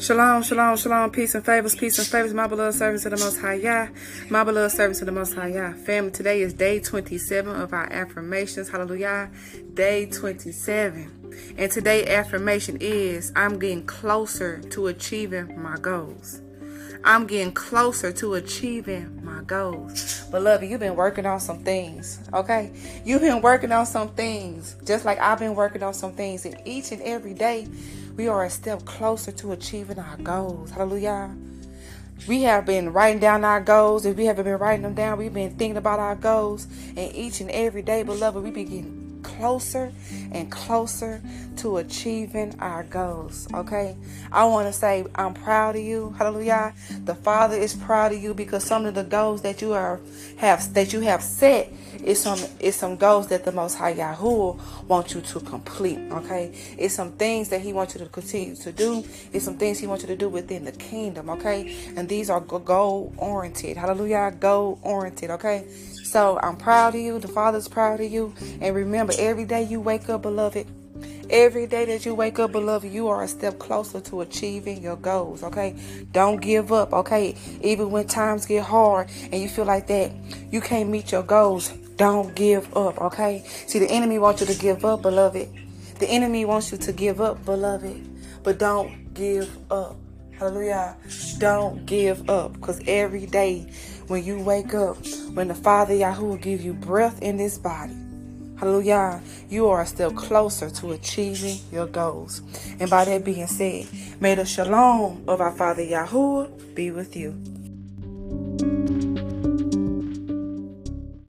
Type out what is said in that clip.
Shalom, shalom, shalom, peace and favors, peace and favors, my beloved servants of the Most High Yah, my beloved servants of the Most High Yah. Family, today is day 27 of our affirmations, hallelujah, day 27. And today affirmation is, I'm getting closer to achieving my goals. I'm getting closer to achieving my goals. Beloved, you've been working on some things, okay? You've been working on some things, just like I've been working on some things. And each and every day, we are a step closer to achieving our goals. Hallelujah. We have been writing down our goals. If we haven't been writing them down, we've been thinking about our goals. And each and every day, beloved, we begin closer and closer to achieving our goals. Okay. I want to say I'm proud of you. Hallelujah. The Father is proud of you because some of the goals that you are have that you have set is some is some goals that the Most High Yahweh wants you to complete. Okay. It's some things that He wants you to continue to do. It's some things He wants you to do within the kingdom. Okay. And these are goal oriented. Hallelujah. Goal oriented. Okay. So I'm proud of you. The Father's proud of you. And remember, every day you wake up, beloved, every day that you wake up, beloved, you are a step closer to achieving your goals, okay? Don't give up, okay? Even when times get hard and you feel like that you can't meet your goals, don't give up, okay? See, the enemy wants you to give up, beloved. The enemy wants you to give up, beloved. But don't give up. Hallelujah. Don't give up because every day when you wake up, when the Father Yahweh give you breath in this body, hallelujah, you are still closer to achieving your goals. And by that being said, may the shalom of our Father Yahweh be with you.